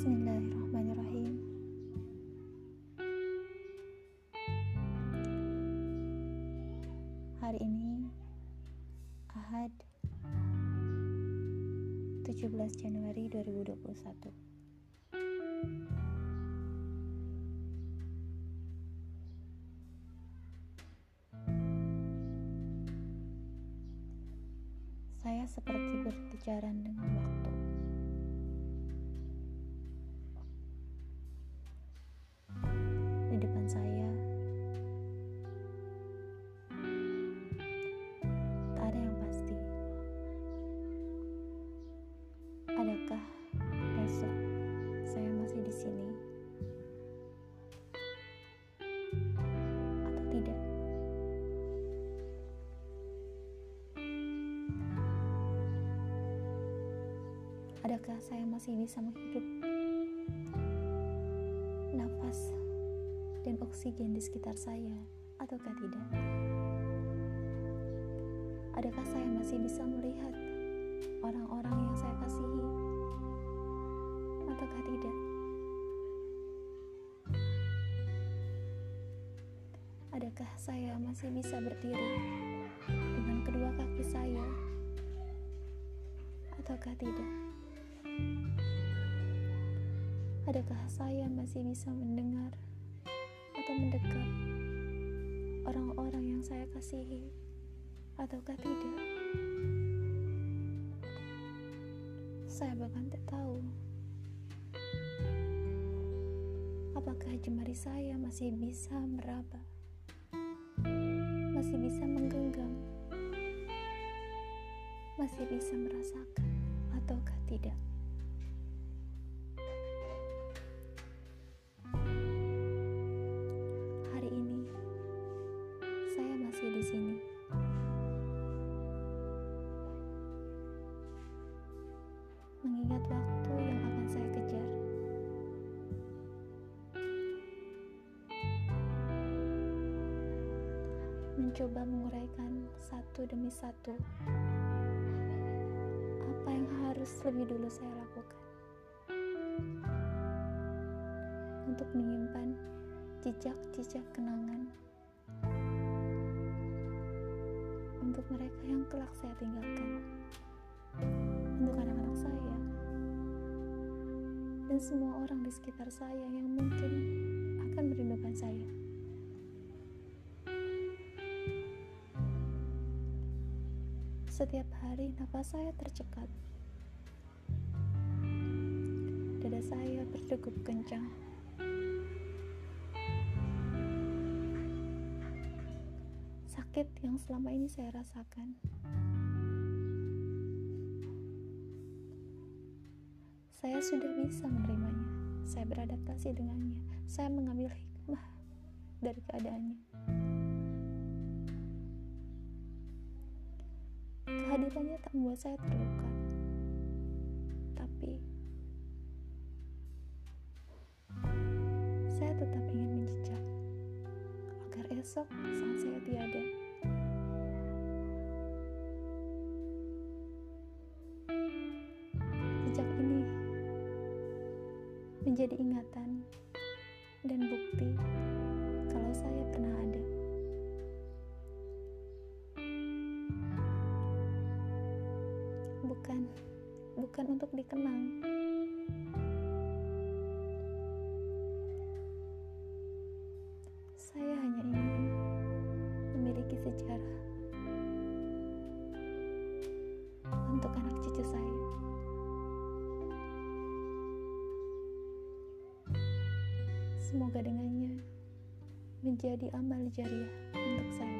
Bismillahirrahmanirrahim. Hari ini Ahad 17 Januari 2021. Saya seperti berkejaran dengan waktu. Adakah saya masih bisa menghirup nafas dan oksigen di sekitar saya, ataukah tidak? Adakah saya masih bisa melihat orang-orang yang saya kasihi, ataukah tidak? Adakah saya masih bisa berdiri dengan kedua kaki saya, ataukah tidak? Adakah saya masih bisa mendengar atau mendekat orang-orang yang saya kasihi, ataukah tidak? Saya bahkan tak tahu apakah jemari saya masih bisa meraba, masih bisa menggenggam, masih bisa merasakan, ataukah tidak. Mencoba menguraikan satu demi satu apa yang harus lebih dulu saya lakukan. Untuk menyimpan jejak-jejak kenangan. Untuk mereka yang kelak saya tinggalkan, untuk anak-anak saya, dan semua orang di sekitar saya yang mungkin akan merindukan saya. Setiap hari nafas saya tercekat, dada saya berdegup kencang. sakit yang selama ini saya rasakan. Saya sudah bisa menerimanya. Saya beradaptasi dengannya. Saya mengambil hikmah dari keadaannya. Kehadirannya tak membuat saya terluka. Tapi saya tetap ingin menjejak agar esok saat saya tiada jejak ini menjadi ingatan dan bukti bukan bukan untuk dikenang Saya hanya ingin memiliki sejarah untuk anak cucu saya. Semoga dengannya menjadi amal jariah untuk saya.